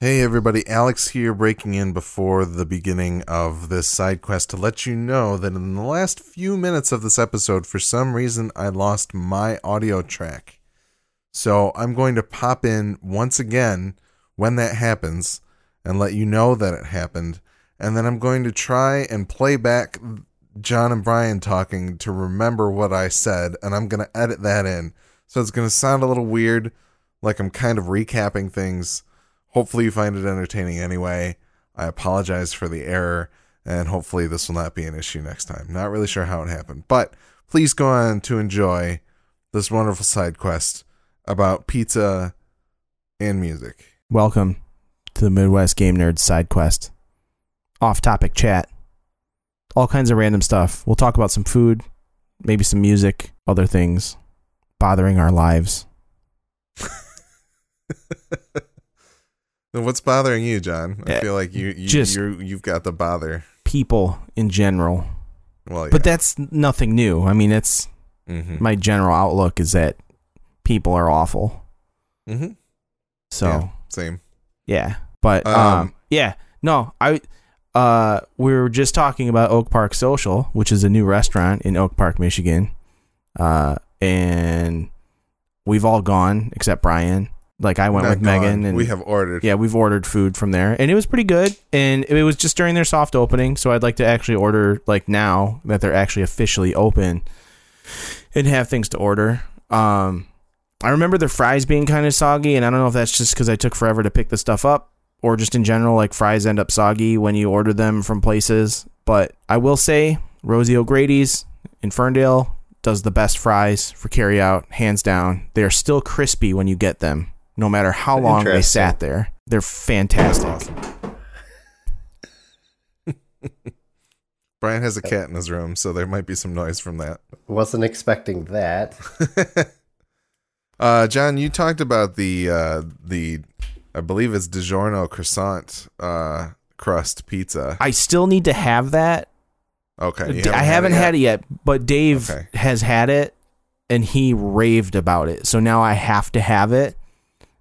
Hey everybody, Alex here breaking in before the beginning of this side quest to let you know that in the last few minutes of this episode, for some reason, I lost my audio track. So I'm going to pop in once again when that happens and let you know that it happened. And then I'm going to try and play back John and Brian talking to remember what I said, and I'm going to edit that in. So it's going to sound a little weird, like I'm kind of recapping things Hopefully, you find it entertaining anyway. I apologize for the error, and hopefully, this will not be an issue next time. Not really sure how it happened, but please go on to enjoy this wonderful side quest about pizza and music. Welcome to the Midwest Game Nerds side quest. Off topic chat. All kinds of random stuff. We'll talk about some food, maybe some music, other things bothering our lives. What's bothering you, John? I Yeah, feel like you, you just- you you've got the bother. People in general. Well, yeah. But that's nothing new. I mean, it's mm-hmm. my general outlook is that people are awful. Mm-hmm. So, Yeah, yeah. But um, Um, yeah. No, I uh we were just talking about Oak Park Social, which is a new restaurant in Oak Park, Michigan. Uh and we've all gone except Brian. Like I went Not with Megan and we have ordered. yeah, we've ordered food from there, and it was pretty good. And it was just during their soft opening, so I'd like to actually order like now that they're actually officially open, and have things to order. Um, I remember the fries being kind of soggy, and I don't know if that's just because I took forever to pick the stuff up, or just in general, like fries end up soggy when you order them from places. But I will say, Rosie O'Grady's in Ferndale does the best fries for carry out, hands down. They are still crispy when you get them, no matter how long they sat there. They're fantastic. Brian has a cat in his room, so there might be some noise from that. Wasn't expecting that. uh, John, you talked about the uh, the I believe it's DiGiorno croissant uh, crust pizza. I still need to have that. Okay, you D- I haven't yet? had it yet, but Dave Okay. has had it and he raved about it. So now I have to have it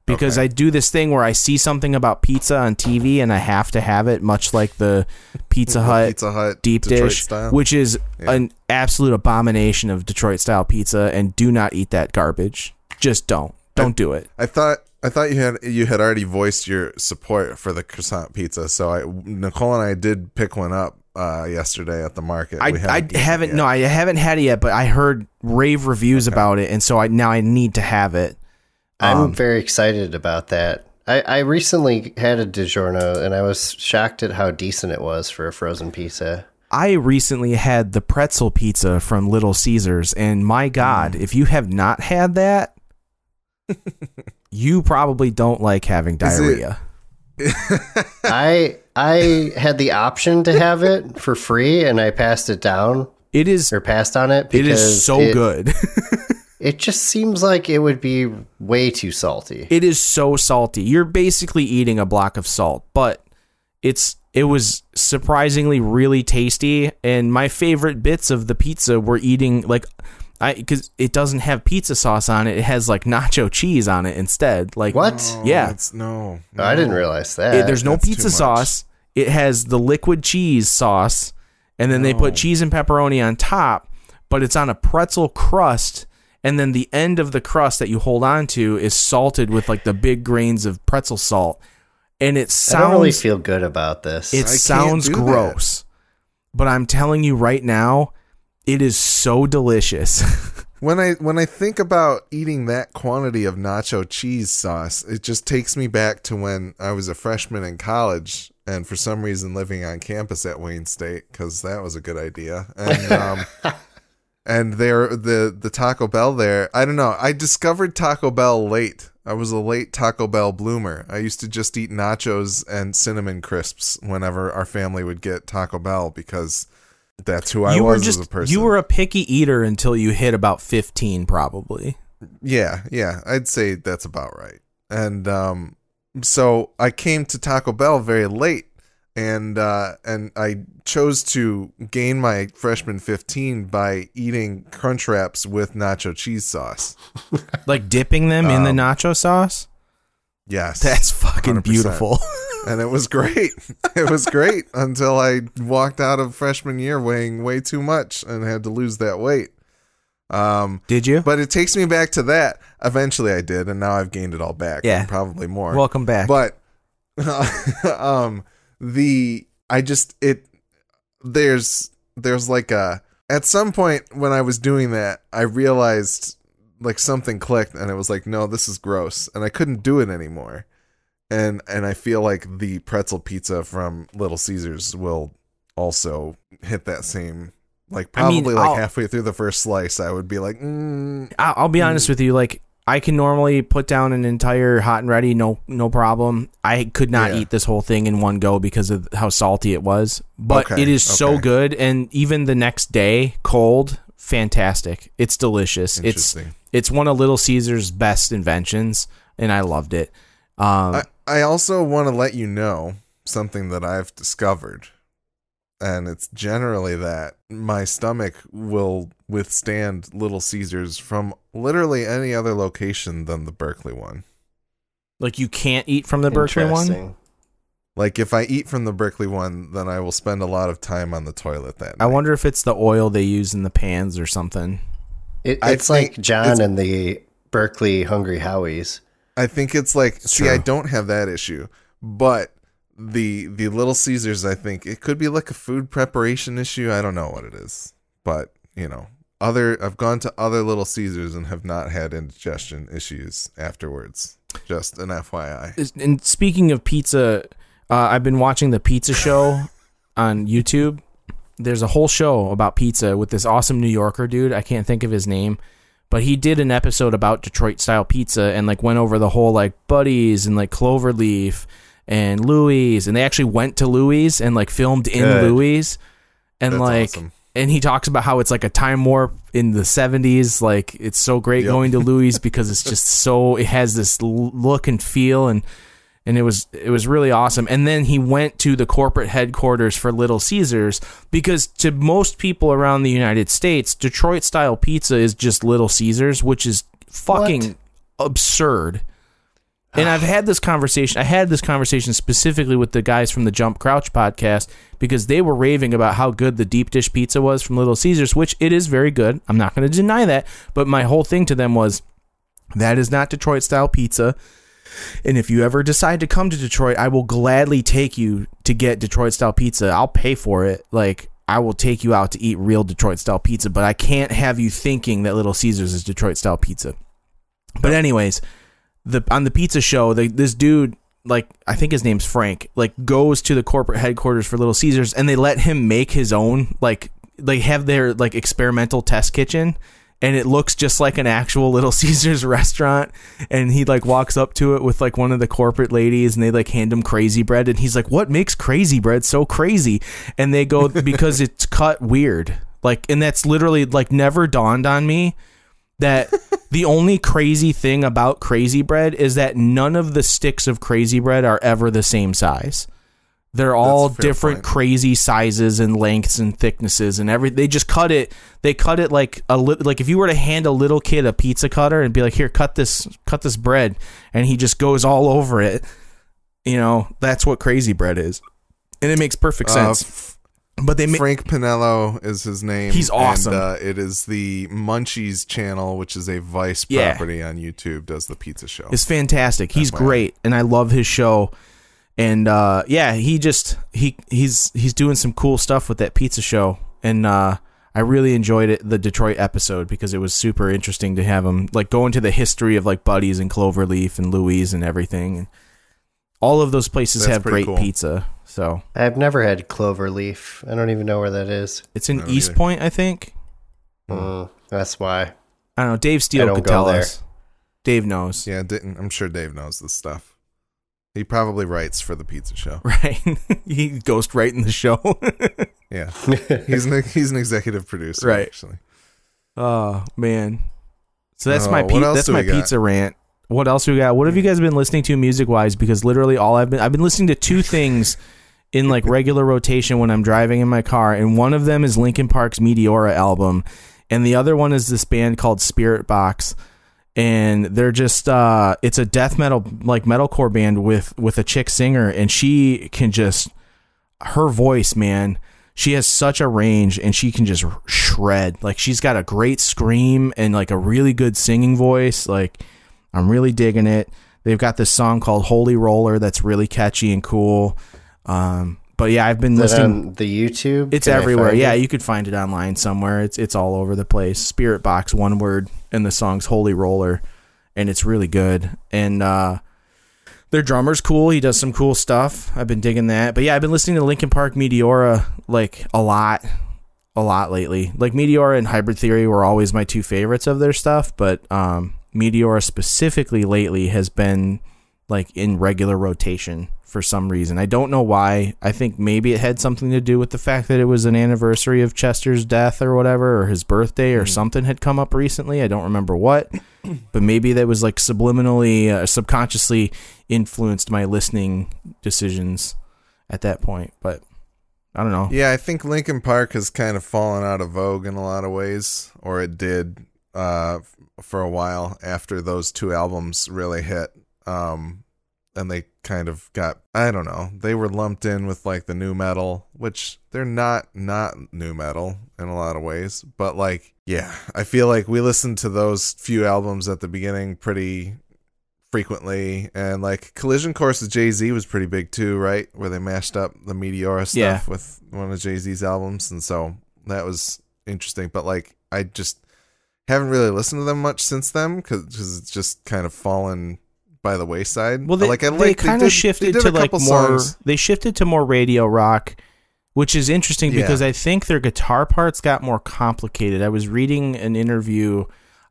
because Okay. I do this thing where I see something about pizza on TV and I have to have it, much like the Pizza Hut Pizza Hut deep Detroit dish, style. which is Yeah. an absolute abomination of Detroit style pizza. And do not eat that garbage. Just don't. Don't do it. I thought I thought you had you had already voiced your support for the croissant pizza. So I Nicole and I did pick one up uh, yesterday at the market. I, We I haven't no I haven't had it yet, but I heard rave reviews about it, and so I now I need to have it. I'm Um, very excited about that. I, I recently had a DiGiorno and I was shocked at how decent it was for a frozen pizza. I recently had the pretzel pizza from Little Caesars, and my God, Mm. if you have not had that, you probably don't like having diarrhea. I I had the option to have it for free and I passed it down It is or passed on it it is so it, good. It just seems like it would be way too salty. it is so salty. You're basically eating a block of salt, but it's it was surprisingly really tasty. And my favorite bits of the pizza were eating like I because it doesn't have pizza sauce on it. It has like nacho cheese on it instead. Like What? Oh, Yeah. it's, no, I didn't realize that. It- there's no that's pizza sauce. It has the liquid cheese sauce, and then they put cheese and pepperoni on top, but it's on a pretzel crust. And then the end of the crust that you hold on to is salted with like the big grains of pretzel salt. And it sounds I don't really feel good about this. it I sounds do that. gross. But I'm telling you right now, it is so delicious. When I when I think about eating that quantity of nacho cheese sauce, it just takes me back to when I was a freshman in college, and for some reason living on campus at Wayne State because that was a good idea. And um, and there the the Taco Bell there, I don't know. I discovered Taco Bell late. I was a late Taco Bell bloomer. I used to just eat nachos and cinnamon crisps whenever our family would get Taco Bell because that's who I you was were just as a person. you were a picky eater until you hit about 15 probably. Yeah, yeah, I'd say that's about right. And um, so I came to Taco Bell very late, and uh, and I chose to gain my freshman fifteen by eating Crunch Wraps with nacho cheese sauce. Like dipping them in the Um, nacho sauce? Yes. That's fucking 100%. beautiful. and it was great. It was great until I walked out of freshman year weighing way too much and had to lose that weight. Um, Did you? but it takes me back to that. Eventually, I did, and now I've gained it all back. Yeah. probably more. Welcome back. But um, the I just it there's there's like a at some point when I was doing that, I realized like something clicked, and it was like, no, this is gross, and I couldn't do it anymore. And and I feel like the pretzel pizza from Little Caesars will also hit that same. Like I mean, probably like I'll- halfway through the first slice, I would be like, mm, I'll, be Mm. honest with you. Like, I can normally put down an entire hot and ready, no, no problem. I could not Yeah. eat this whole thing in one go because of how salty it was. But Okay, it is so good, and even the next day, cold, fantastic. It's delicious. It's it's one of Little Caesar's best inventions, and I loved it. Um, I, I also want to let you know something that I've discovered. And it's generally that my stomach will withstand Little Caesars from literally any other location than the Berkeley one. like you can't eat from the Berkeley one. Like if I eat from the Berkeley one, then I will spend a lot of time on the toilet that night. I wonder if it's the oil they use in the pans or something. It, it's like John it's- and the Berkeley Hungry Howies. I think it's like see, I don't have that issue, but the the Little Caesars, I think it could be like a food preparation issue. I don't know what it is, but you know, other I've gone to other Little Caesars and have not had indigestion issues afterwards. Just an FYI. And speaking of pizza, uh, I've been watching the Pizza Show on YouTube. There's a whole show about pizza with this awesome New Yorker dude. I can't think of his name, but he did an episode about Detroit style pizza and like went over the whole like Buddies and like Cloverleaf and Louis, and they actually went to Louis and like filmed in Good. Louis, and That's like awesome. and he talks about how it's like a time warp in the 70s like it's so great Yep. going to louis because it's just so it has this look and feel and and it was it was really awesome and then he went to the corporate headquarters for little caesars because to most people around the united states detroit style pizza is just little caesars which is fucking absurd and I've had this conversation. I had this conversation specifically with the guys from the Jump Crouch podcast because they were raving about how good the deep dish pizza was from Little Caesars, which it is very good. I'm not going to deny that. But my whole thing to them was that is not Detroit style pizza. And if you ever decide to come to Detroit, I will gladly take you to get Detroit style pizza. I'll pay for it. Like, I will take you out to eat real Detroit style pizza, but I can't have you thinking that Little Caesars is Detroit style pizza. But, anyways, the on the pizza show, this dude, like I think his name's Frank, like goes to the corporate headquarters for Little Caesars, and they let him make his own, like they have their like experimental test kitchen, and it looks just like an actual Little Caesars restaurant. And he like walks up to it with like one of the corporate ladies, and they like hand him crazy bread, and he's like, "What makes crazy bread so crazy?" And they go because it's cut weird, like, and that's literally like never dawned on me that the only crazy thing about crazy bread is that none of the sticks of crazy bread are ever the same size. They're all different point. crazy sizes and lengths and thicknesses and every they just cut it they cut it like a li- like if you were to hand a little kid a pizza cutter and be like here cut this cut this bread and he just goes all over it you know that's what crazy bread is and it makes perfect Uh, sense but they make Frank Pinello is his name. He's awesome. And, uh, it is the Munchies channel, which is a Vice Yeah. property on YouTube, does the pizza show. It's fantastic. He's great, and I love his show. And uh, yeah, he just he he's he's doing some cool stuff with that pizza show, and uh, I really enjoyed it the Detroit episode because it was super interesting to have him like go into the history of like Buddies and Cloverleaf and Louise and everything. And all of those places That's have great cool. pizza. So I've never had Cloverleaf. I don't even know where that is. it's in East either. Point, I think. Mm, that's why. I don't know. Dave I Steele could tell there. us. Dave knows, Yeah, didn't, I'm sure Dave knows this stuff. He probably writes for the pizza show. right? he ghost right in the show. Yeah, he's an, he's an executive producer, Right. Actually, Oh man. So that's Oh, my what pi- else that's my we got? pizza rant. What else we got? What have you guys been listening to music wise? Because literally all I've been I've been listening to two things in like regular rotation when I'm driving in my car, and one of them is Linkin Park's Meteora album, and the other one is this band called Spiritbox. and they're just uh it's a death metal like metalcore band with with a chick singer and she can just her voice man she has such a range and she can just shred like she's got a great scream and like a really good singing voice like i'm really digging it they've got this song called holy roller that's really catchy and cool um but yeah i've been Is listening the YouTube? it's Can everywhere. Yeah, it? you could find it online somewhere. It's it's all over the place. Spiritbox, one word, and the song's Holy Roller, and it's really good. And uh, their drummer's cool. He does some cool stuff. I've been digging that. But yeah, I've been listening to Linkin Park Meteora like a lot, a lot lately. Like Meteora and Hybrid Theory were always my two favorites of their stuff, but um, Meteora specifically lately has been like in regular rotation for some reason. I don't know why. I think maybe it had something to do with the fact that it was an anniversary of Chester's death or whatever, or his birthday or something had come up recently. I don't remember what, but maybe that was like subliminally, uh, subconsciously influenced my listening decisions at that point. But I don't know. Yeah, I think Linkin Park has kind of fallen out of vogue in a lot of ways, or it did uh, for a while after those two albums really hit. Um, and they kind of got, I don't know, they were lumped in with like the new metal, which they're not, not new metal in a lot of ways. But like, yeah, I feel like we listened to those few albums at the beginning pretty frequently and like collision course with jay-z was pretty big too right where they mashed up the meteora stuff Yeah. with one of jay-z's albums and so that was interesting but like i just haven't really listened to them much since then because it's just kind of fallen by the wayside Well, they, like I they like kind of shifted to like more. songs. They shifted to more radio rock, which is interesting Yeah. because I think their guitar parts got more complicated. I was reading an interview,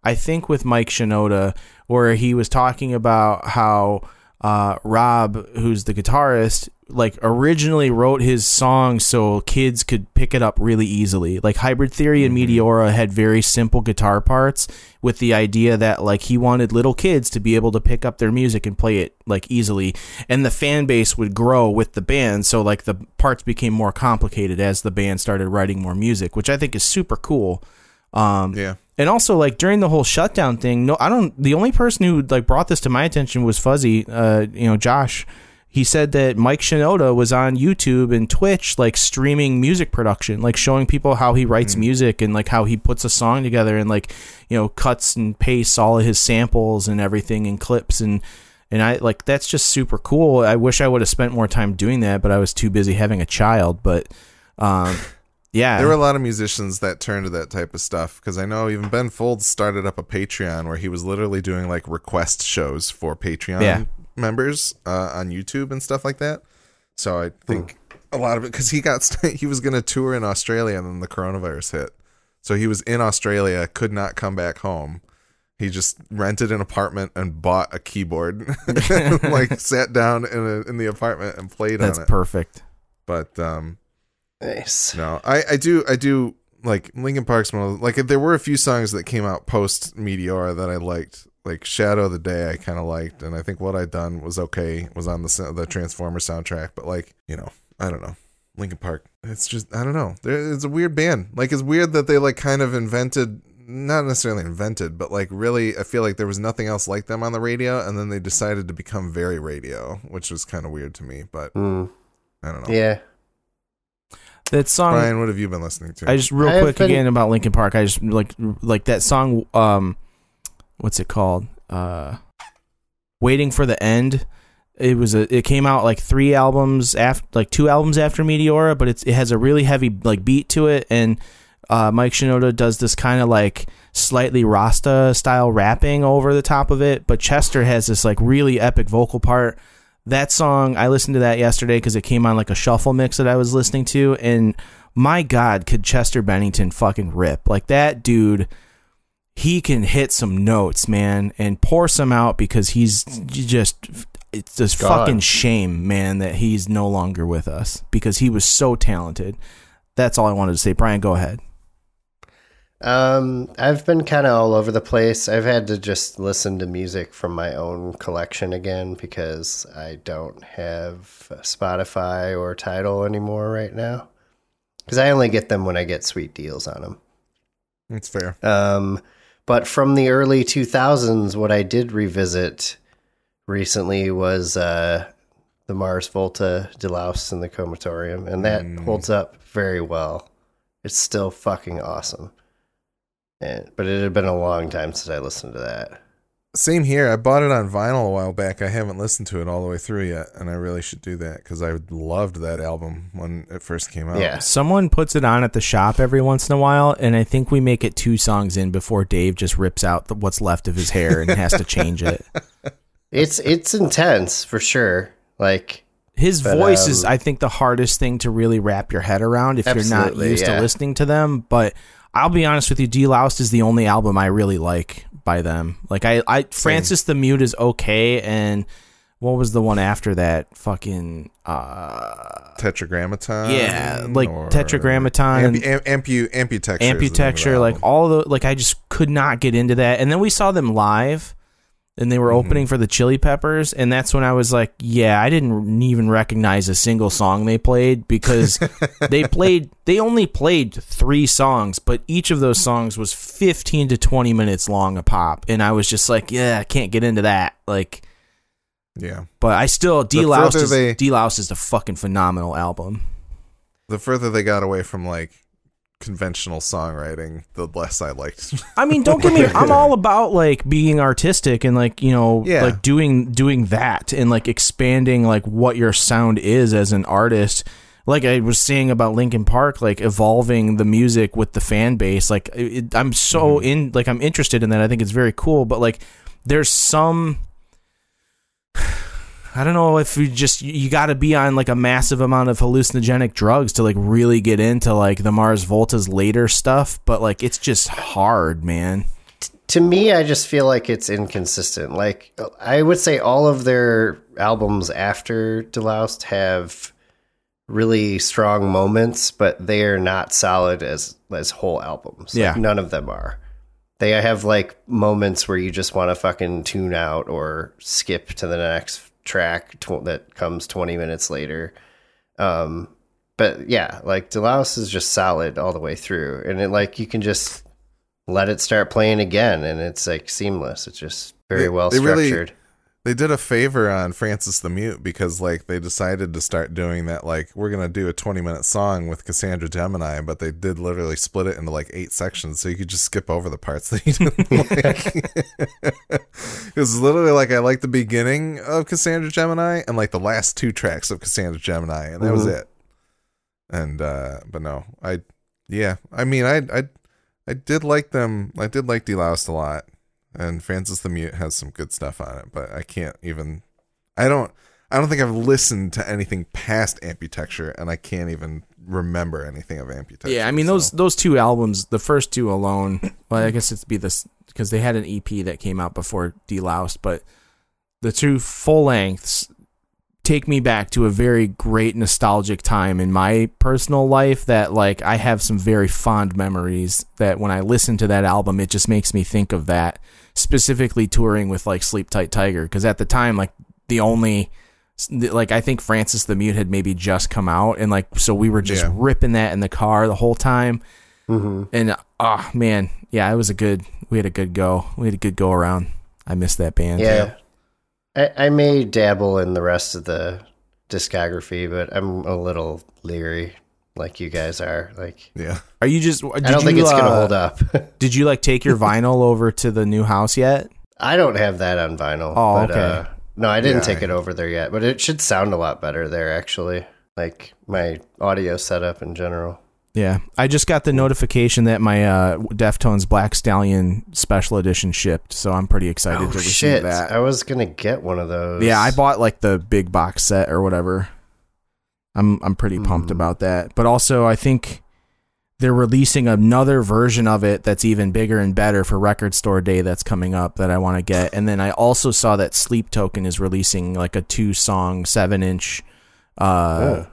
I think with Mike Shinoda, where he was talking about how uh, Rob, who's the guitarist, like originally wrote his song so kids could pick it up really easily. Like Hybrid Theory and Meteora had very simple guitar parts with the idea that like he wanted little kids to be able to pick up their music and play it like easily. And the fan base would grow with the band so like the parts became more complicated as the band started writing more music which i think is super cool um yeah. and also like during the whole shutdown thing no i don't the only person who like brought this to my attention was fuzzy uh you know josh. He said that mike shinoda was on youtube and twitch like streaming music production like showing people how he writes music and like how he puts a song together and like you know cuts and pastes all of his samples and everything and clips. And and i like that's just super cool. I wish i would have spent more time doing that but i was too busy having a child. But um yeah There were a lot of musicians that turned to that type of stuff because I know even Ben Folds started up a Patreon where he was literally doing like request shows for Patreon Yeah. members uh, on YouTube and stuff like that. So I think a lot of it because he got st- he was going to tour in Australia and then the coronavirus hit, so he was in Australia, could not come back home. He just rented an apartment and bought a keyboard, like sat down in a, in the apartment and played that's on it. That's perfect but um, Nice. no, I, I do I do like Linkin Park's one of like there were a few songs that came out post Meteora that I liked. Like Shadow of the Day I kind of liked and I think what I'd done was okay was on the the Transformer soundtrack but like, you know, I don't know. Linkin Park. It's just I don't know. There it's a weird band. Like it's weird that they like kind of invented not necessarily invented, but like really I feel like there was nothing else like them on the radio and then they decided to become very radio, which was kind of weird to me, but Mm, I don't know. yeah. That song Brian, what have you been listening to? I just real I quick been- again about Linkin Park. I just like like that song. Um, what's it called? Uh, Waiting for the End. It was a. It came out like three albums after, like two albums after Meteora, but it's it has a really heavy like beat to it, and uh, Mike Shinoda does this kind of like slightly Rasta style rapping over the top of it, but Chester has this like really epic vocal part. That song, I listened to that yesterday because it came on like a shuffle mix that I was listening to, and my God, could Chester Bennington fucking rip? Like that dude, he can hit some notes, man, and pour some out because he's just. It's just God. fucking shame, man, that he's no longer with us because he was so talented. That's all I wanted to say. Brian, go ahead. Um, I've been kind of all over the place. I've had to just listen to music from my own collection again because I don't have Spotify or Tidal anymore right now. Because I only get them when I get sweet deals on them. It's fair. Um, but from the early 2000s, what I did revisit recently was uh, the Mars Volta Delouse and the Comatorium, and that Mm. holds up very well. It's still fucking awesome. And, but it had been a long time since I listened to that. Same here. I bought it on vinyl a while back. I haven't listened to it all the way through yet, and I really should do that because I loved that album when it first came out. Yeah. Someone puts it on at the shop every once in a while, and I think we make it two songs in before Dave just rips out the, what's left of his hair and has to change it. It's it's intense for sure. Like His But, voice is, um, I think, the hardest thing to really wrap your head around if you're not used yeah. to listening to them. But I'll be honest with you, Deloused is the only album I really like by them. Like I, I Francis the Mute is okay, and what was the one after that? Fucking uh, Tetragrammaton. yeah, like Tetragrammaton. Ampu, am, ampu, Amputechture. is the name of the like all the like I just could not get into that. And then we saw them live and they were Mm-hmm. opening for the Chili Peppers and that's when I was like, yeah, I didn't even recognize a single song they played because they played they only played 3 songs, but each of those songs was 15 to 20 minutes long a pop and I was just like, yeah, I can't get into that. Like yeah. but I still D-Louse is they- D Louse is a fucking phenomenal album. The further they got away from like conventional songwriting, the less I liked. I mean, don't get me. I'm all about like being artistic and like you know, Yeah. like doing doing that and like expanding like what your sound is as an artist. Like I was saying about Linkin Park, like evolving the music with the fan base. Like it, I'm so mm-hmm. in, like I'm interested in that. I think it's very cool. But like, there's some. I don't know if you just you got to be on like a massive amount of hallucinogenic drugs to like really get into like the Mars Volta's later stuff, but like it's just hard, man. to me, I just feel like it's inconsistent. Like I would say all of their albums after Deloused have really strong moments, but they are not solid as as whole albums. Like, Yeah. none of them are. They have like moments where you just want to fucking tune out or skip to the next track tw- that comes 20 minutes later. Um, but yeah, like Delouse is just solid all the way through, and it like you can just let it start playing again, and it's like seamless. It's just very They- well they really- structured. They did a favor on Francis the Mute because like they decided to start doing that like we're gonna do a 20 minute song with Cassandra Gemini, but they did literally split it into like eight sections so you could just skip over the parts that you didn't like. it was literally like I like the beginning of Cassandra Gemini and like the last two tracks of Cassandra Gemini, and that was Mhm. it. And uh but no, I yeah, I mean I I I did like them. I did like Deloused a lot and Francis the Mute has some good stuff on it, but I can't even. I don't. I don't think I've listened to anything past Amputechture, and I can't even remember anything of Amputechture. Yeah, I mean so- those those two albums, the first two alone. Well, I guess it'd be this because they had an EP that came out before Deloused, but the two full lengths take me back to a very great nostalgic time in my personal life that like I have some very fond memories that when I listen to that album it just makes me think of that specifically touring with like Sleep Tight Tiger because at the time like the only like I think Francis the Mute had maybe just come out and like so we were just Yeah. ripping that in the car the whole time. Hmm and oh man yeah it was a good we had a good go we had a good go around. I missed that band. Yeah, I, I may dabble in the rest of the discography, but I'm a little leery, like you guys are. Like, yeah. are you just did I don't you, think it's gonna uh, hold up. Did you like take your vinyl over to the new house yet? I don't have that on vinyl. Oh, but, okay. Uh, no, I didn't Yeah, take I- it over there yet, but it should sound a lot better there, actually. Like my audio setup in general. Yeah, I just got the notification that my uh, Deftones Black Stallion Special Edition shipped, so I'm pretty excited Oh to receive shit! that. I was gonna get one of those. Yeah, I bought like the big box set or whatever. I'm I'm pretty pumped Mm. about that. But also, I think they're releasing another version of it that's even bigger and better for Record Store Day that's coming up that I want to get. And then I also saw that Sleep Token is releasing like a two song, seven inch. Uh, Oh.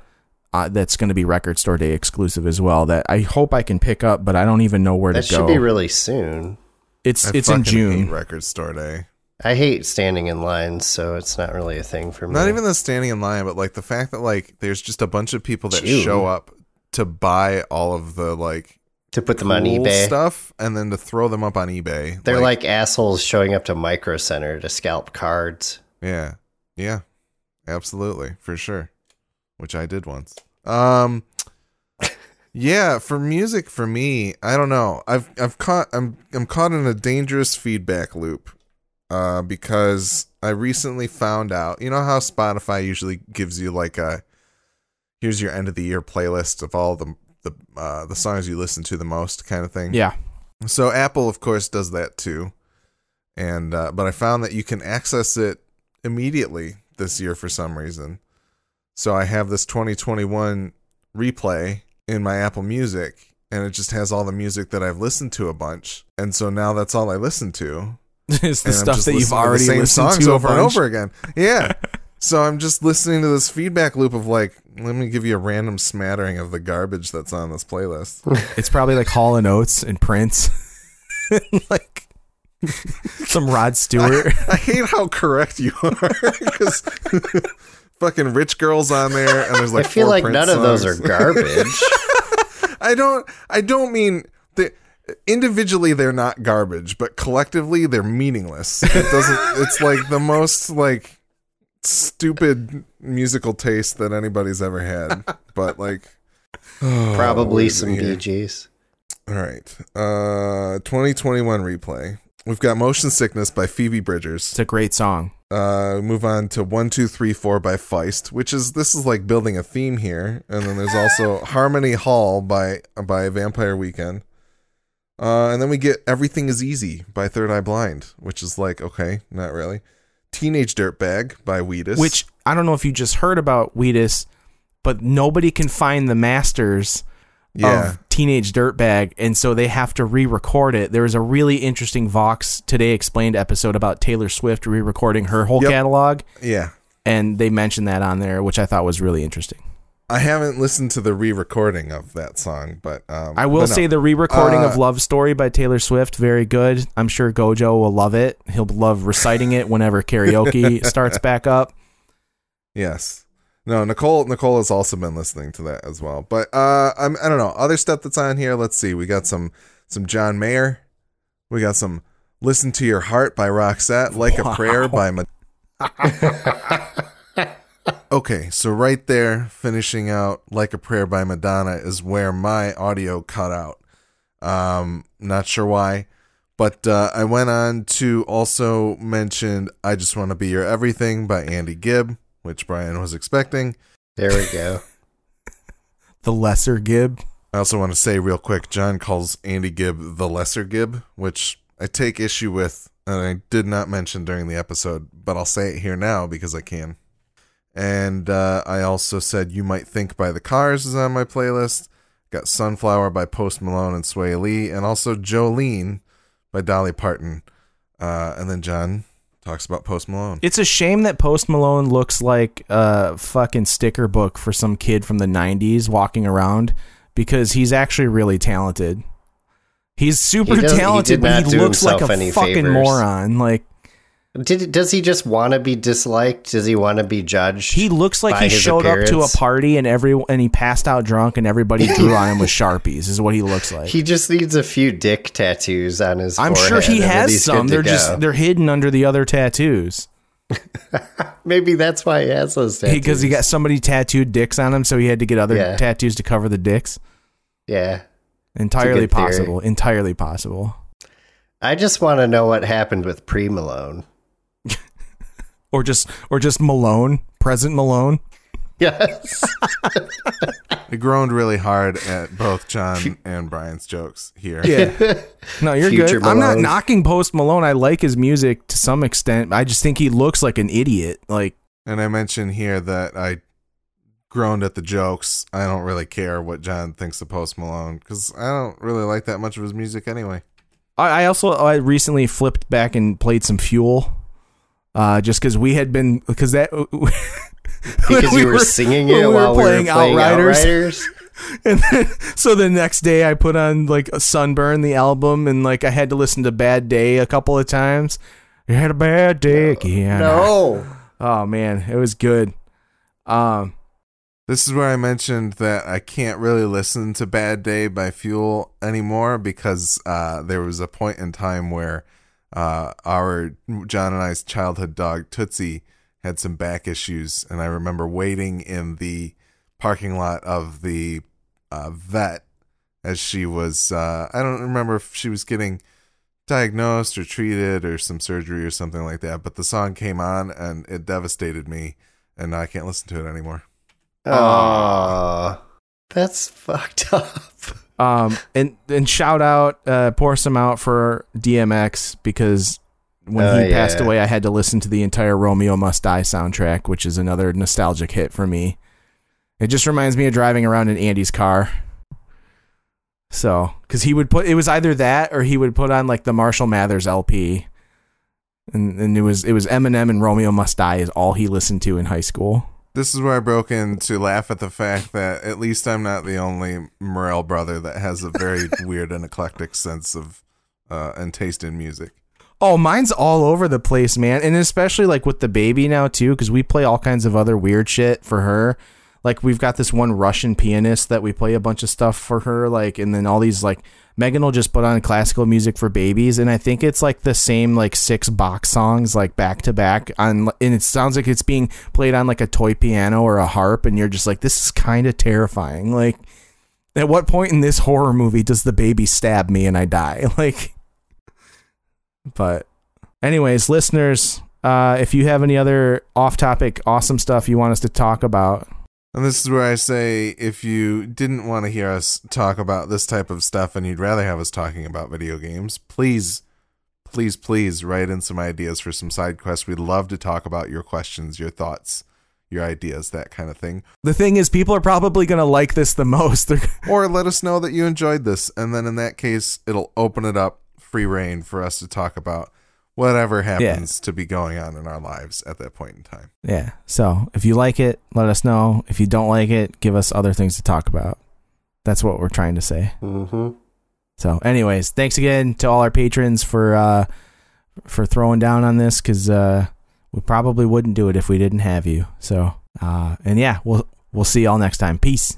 uh, that's going to be Record Store Day exclusive as well. That I hope I can pick up, but I don't even know where That to go. That should be really soon. it's I it's in June. hate Record Store Day. I hate standing in lines, so it's not really a thing for me. Not even the standing in line, but like the fact that like there's just a bunch of people that show up to buy all of the like To put them on eBay. stuff and then to throw them up on eBay. They're like, assholes showing up to Micro Center to scalp cards. Yeah. Yeah. Absolutely. For sure. Which I did once. Um Yeah, for music for me, I don't know. I've I've caught I'm I'm caught in a dangerous feedback loop. Uh because I recently found out, you know how Spotify usually gives you like a here's your end of the year playlist of all the the uh the songs you listen to the most kind of thing. Yeah. So Apple, of course, does that too, and uh, but I found that you can access it immediately this year for some reason. So I have this 2021 replay in my Apple Music, and it just has all the music that I've listened to a bunch, and so now that's all I listen to. it's the and stuff that you've already the same listened songs to over and over again. Yeah. so I'm just listening to this feedback loop of like, let me give you a random smattering of the garbage that's on this playlist. It's probably like Hall and Oates and Prince, like some Rod Stewart. I hate how correct you are because fucking rich girls on there, and there's like I feel four like Prince none of those are garbage. I don't. I don't mean that individually they're not garbage, but collectively they're meaningless. It doesn't. it's like the most like stupid musical taste that anybody's ever had. But like. oh, Probably some here? Bee Gees. All right. Uh 2021 replay. We've got Motion Sickness by Phoebe Bridgers. It's a great song. Uh move on to 1234 by Feist, which is this is like building a theme here. And then there's also Harmony Hall by by Vampire Weekend. Uh and then we get Everything is Easy by Third Eye Blind, which is like okay, not really. Teenage Dirtbag by Wheatus. Which I don't know if you just heard about Wheatus, but nobody can find the masters yeah. of Teenage Dirtbag, and so they have to re-record it. There was a really interesting Vox Today Explained episode about Taylor Swift re-recording her whole Yep. catalog, yeah. and they mentioned that on there, which I thought was really interesting. I haven't listened to the re-recording of that song, but um I will but no. say the re-recording Uh, of Love Story by Taylor Swift very good. I'm sure Gojo will love it. He'll love reciting it whenever karaoke starts back up. Yes. No, Nicole Nicole has also been listening to that as well. But uh I'm I don't know. Other stuff that's on here, let's see. We got some some John Mayer. We got some Listen to Your Heart by Roxette, Like a Prayer by Okay, so right there finishing out Like a Prayer by Madonna is where my audio cut out. Um not sure why. But uh, I went on to also mention I Just Want to Be Your Everything by Andy Gibb, which Brian was expecting. There we go. The Lesser Gibb. I also want to say real quick John calls Andy Gibb the lesser Gibb, which I take issue with, and I did not mention during the episode, but I'll say it here now because I can. And uh, I also said You Might Think by the Cars is on my playlist. Got Sunflower by Post Malone and Swae Lee, and also Jolene by Dolly Parton. Uh, and then John talks about Post Malone. It's a shame that Post Malone looks like a fucking sticker book for some kid from the 90s walking around because he's actually really talented. He's super He doesn't- he talented, but he looks like a fucking favors. moron. Like Did does he just want to be disliked? Does he want to be judged? he looks like he showed up to a party and every and he passed out drunk and everybody drew on him with sharpies. Is what he looks like. He just needs a few dick tattoos on his. I'm sure he has some. They're just go. they're hidden under the other tattoos maybe that's why he has those tattoos. because he got somebody tattooed dicks on him, so he had to get other Yeah. tattoos to cover the dicks. yeah. Entirely theory. possible. Entirely possible. I just want to know what happened with Pre Malone. Or just or just Malone, President Malone. Yes. I groaned really hard at both John and Brian's jokes here. Yeah. No, you're Future good. I'm not knocking Post Malone. I like his music to some extent. I just think he looks like an idiot. Like And I mentioned here that I groaned at the jokes. I don't really care what John thinks of Post Malone because I don't really like that much of his music anyway. I, I also I recently flipped back and played some Fuel. Uh, just because we had been because that because we you were, were- singing it we while were we were playing playing Outriders. Outriders. And then, so the next day I put on like a Sunburn, the album, and like I had to listen to Bad Day a couple of times. You had a bad day again. No. Oh man, it was good. Um, This is where I mentioned that I can't really listen to Bad Day by Fuel anymore because uh, there was a point in time where uh, our John and I's childhood dog Tootsie had some back issues, and I remember waiting in the parking lot of the uh, vet as she was. Uh, I don't remember if she was getting diagnosed or treated or some surgery or something like that, but the song came on and it devastated me, and I can't listen to it anymore. Aw, that's fucked up. Um, and and shout out, uh, pour some out for DMX because when Oh, he passed away, I had to listen to the entire Romeo Must Die soundtrack, which is another nostalgic hit for me. It just reminds me of driving around in Andy's car. So, because he would put it was either that or he would put on like the Marshall Mathers LP, and and it was it was Eminem and Romeo Must Die is all he listened to in high school. This is where I broke in to laugh at the fact that at least I'm not the only Morel brother that has a very weird and eclectic sense of uh, and taste in music. Oh, mine's all over the place, man. And especially like with the baby now too, because we play all kinds of other weird shit for her. Like we've got this one Russian pianist that we play a bunch of stuff for her, like, and then all these like Megan will just put on classical music for babies, and I think it's like the same like six box songs like back to back on, and it sounds like it's being played on like a toy piano or a harp, and you're just like, this is kind of terrifying. Like, at what point in this horror movie does the baby stab me and I die? Like. But, anyways, listeners, uh, if you have any other off-topic, awesome stuff you want us to talk about, And this is where I say if you didn't want to hear us talk about this type of stuff and you'd rather have us talking about video games, please, please, please write in some ideas for some side quests. We'd love to talk about your questions, your thoughts, your ideas, that kind of thing. the thing is, people are probably gonna like this the most. Or let us know that you enjoyed this. And then in that case, it'll open it up free reign for us to talk about whatever happens to be going on in our lives at that point in time. yeah. So if you like it, let us know. If you don't like it, give us other things to talk about. That's what we're trying to say. Mm-hmm. So, anyways, thanks again to all our patrons for uh, for throwing down on this because uh, we probably wouldn't do it if we didn't have you. So, uh, and yeah, we'll we'll see y'all next time. Peace.